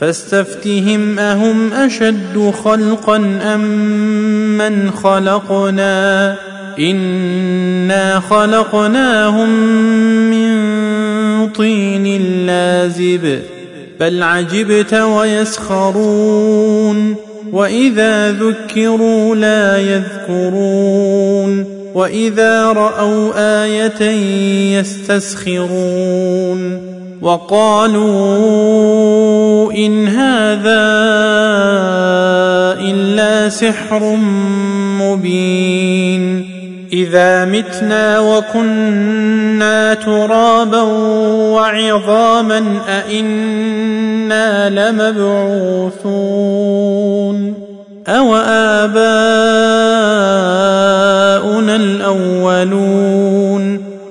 فاستفتهم أهم أشد خلقا أم من خلقنا؟ إنا خلقناهم من طين لازب بل عجبت ويسخرون. وإذا ذكروا لا يذكرون وإذا رأوا آية يستسخرون. وقالوا إن هذا إلا سحر مبين إذا متنا وكنا ترابا وعظاما أئنا لمبعوثون أوآباؤنا الأولون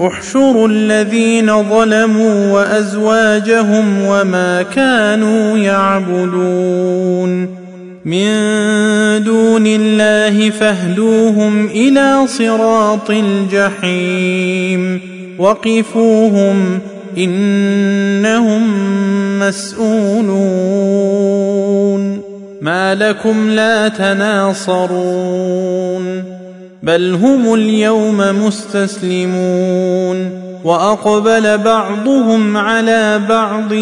احشروا الذين ظلموا وأزواجهم وما كانوا يعبدون. من دون الله فاهدوهم إلى صراط الجحيم. وقفوهم إنهم مسئولون ما لكم لا تناصرون. بل هم اليوم مستسلمون وأقبل بعضهم على بعض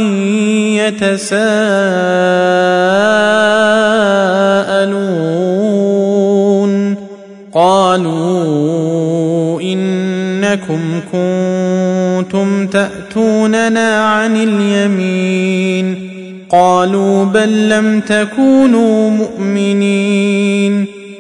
يتساءلون قالوا إنكم كنتم تأتوننا عن اليمين قالوا بل لم تكونوا مؤمنين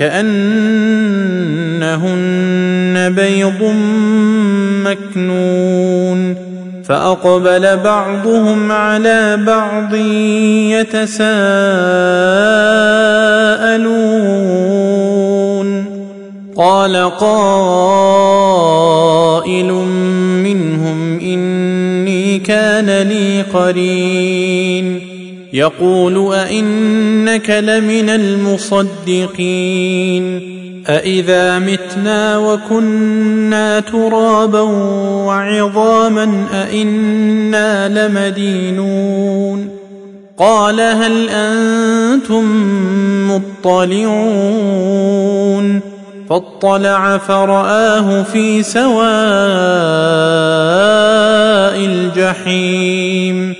كأنهن بيض مكنون فأقبل بعضهم على بعض يتساءلون قال قائل منهم إني كان لي قرين يقول أئنك لمن المصدقين أإذا متنا وكنا ترابا وعظاما أئنا لمدينون قال هل أنتم مطلعون فاطلع فرآه في سواء الجحيم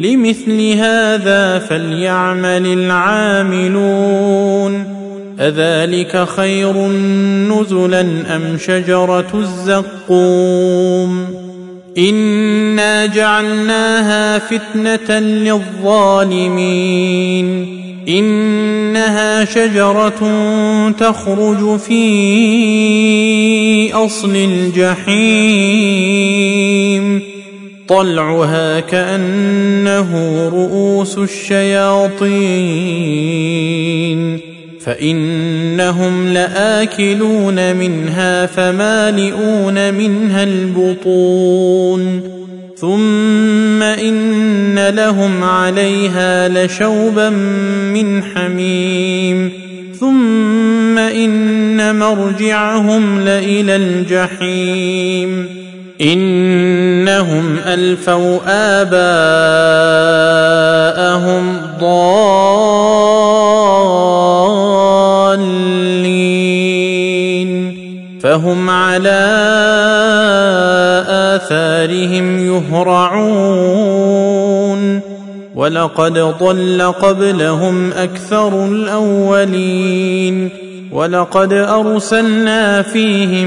لمثل هذا فليعمل العاملون. أذلك خير نزلا أم شجرة الزقوم؟ إنا جعلناها فتنة للظالمين. إنها شجرة تخرج في أصل الجحيم. طلعها كأنه رؤوس الشياطين. فإنهم لآكلون منها فمالئون منها البطون. ثم إن لهم عليها لشوبا من حميم. ثم إن مرجعهم لإلى الجحيم. إنهم ألفوا آباءهم ضالين. فهم على آثارهم يهرعون. ولقد ضل قبلهم أكثر الأولين. ولقد أرسلنا فيهم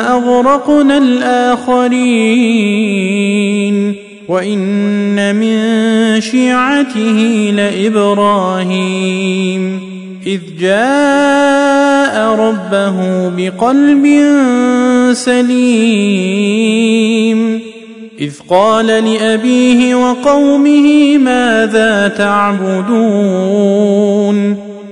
أغرقنا الآخرين. وإن من شيعته لإبراهيم. إذ جاء ربه بقلب سليم. إذ قال لأبيه وقومه ماذا تعبدون؟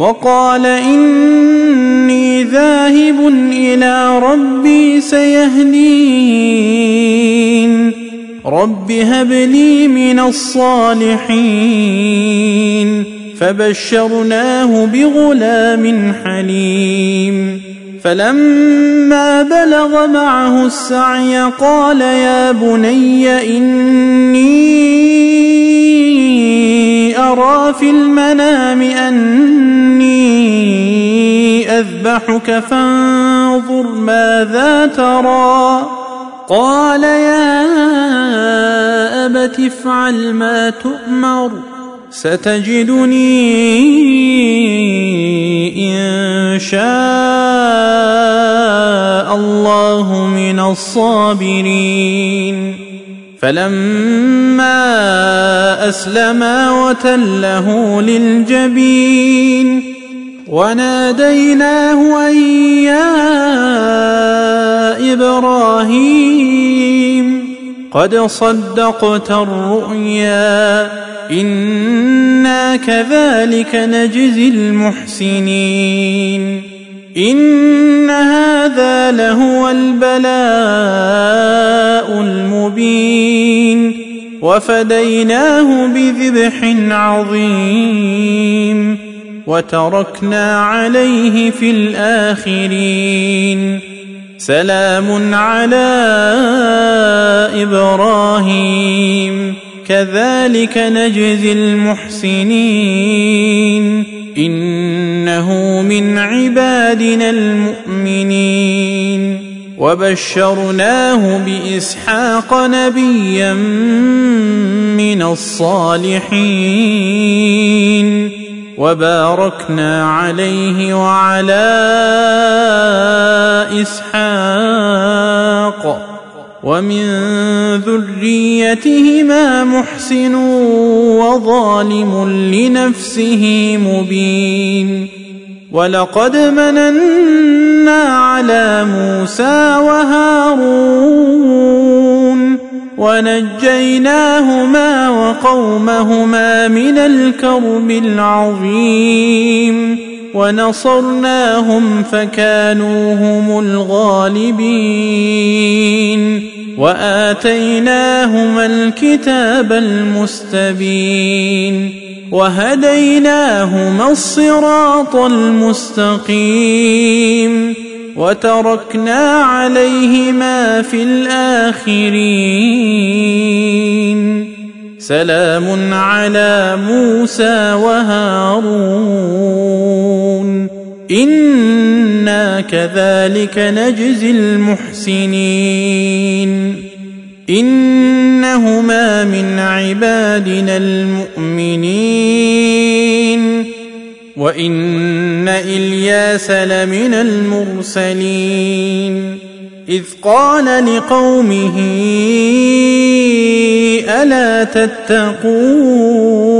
وقال إني ذاهب إلى ربي سيهدين. رب هب لي من الصالحين. فبشرناه بغلام حليم. فلما بلغ معه السعي قال يا بني إني أرى في المنام أني أذبحك فانظر ماذا ترى. قال يا أبت افعل ما تؤمر ستجدني إن شاء الله من الصابرين. فلما أسلما وتله للجبين وناديناه أن يا إبراهيم قد صدقت الرؤيا إنا كذلك نجزي المحسنين إن هذا لهو البلاء المبين وفديناه بذبح عظيم وتركنا عليه في الآخرين سلام على إبراهيم كذلك نجزي المحسنين إنه من عبادنا المؤمنين. وبشرناه بإسحاق نبيا من الصالحين. وباركنا عليه وعلى إسحاق. ومن ذريتهما محسن وظالم لنفسه مبين. ولقد مننا على موسى وهارون ونجيناهما وقومهما من الكرب العظيم. ونصرناهم فكانوا هم الغالبين واتيناهما الكتاب المستبين وهديناهما الصراط المستقيم وتركنا عليهما في الآخرين سلام على موسى وهارون أنا كذلك نجزي المحسنين انهما من عبادنا المؤمنين وان الياس لمن المرسلين اذ قال لقومه الا تتقون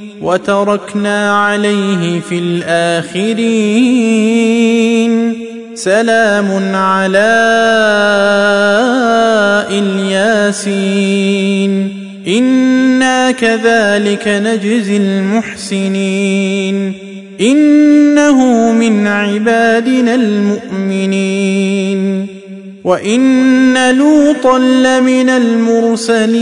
وتركنا عليه في الآخرين. سلام على إلياسين. إنا كذلك نجزي المحسنين. إنه من عبادنا المؤمنين. وإن لوطا لمن المرسلين.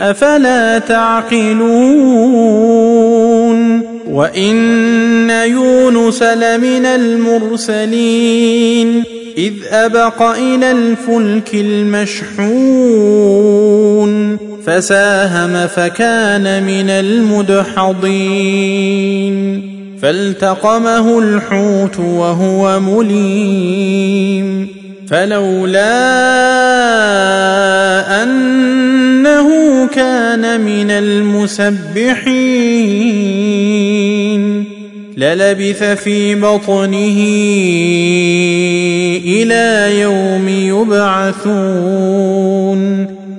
أفلا تعقلون وإن يونس لمن المرسلين إذ أبق إلى الفلك المشحون فساهم فكان من المدحضين فالتقمه الحوت وهو مليم فلولا أنه كان من المسبحين للبث في بطنه إلى يوم يبعثون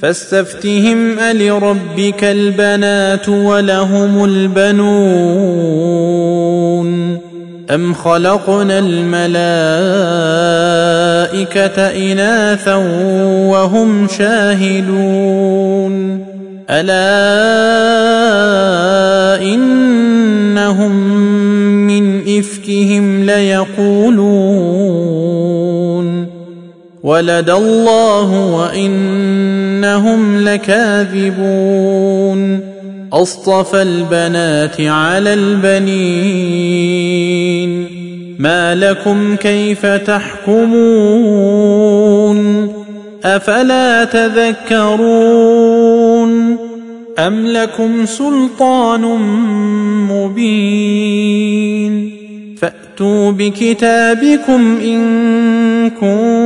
فاستفتهم ألربك البنات ولهم البنون؟ أم خلقنا الملائكة إناثا وهم شاهدون؟ ألا إنهم من إفكهم ليقولون ولد الله وإنهم لكاذبون. أصطفى البنات على البنين. ما لكم كيف تحكمون؟ أفلا تذكرون؟ أم لكم سلطان مبين؟ فأتوا بكتابكم إن كنتم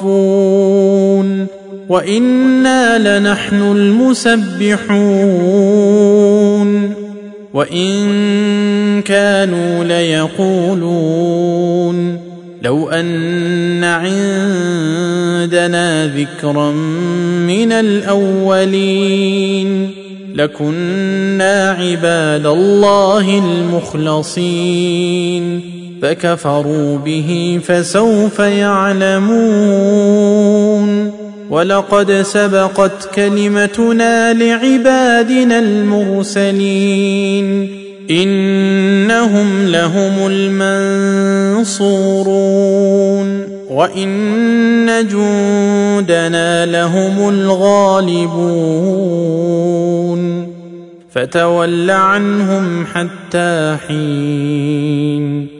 الصافون وإنا لنحن المسبحون وإن كانوا ليقولون لو أن عندنا ذكرا من الأولين لكنا عباد الله المخلصين فكفروا به فسوف يعلمون. ولقد سبقت كلمتنا لعبادنا المرسلين. إنهم لهم المنصورون. وإن جندنا لهم الغالبون. فتول عنهم حتى حين.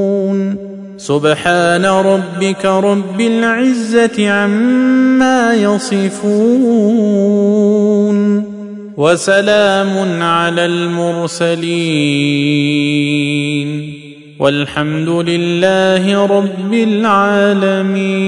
سبحان ربك رب العزة عما يصفون وسلام على المرسلين والحمد لله رب العالمين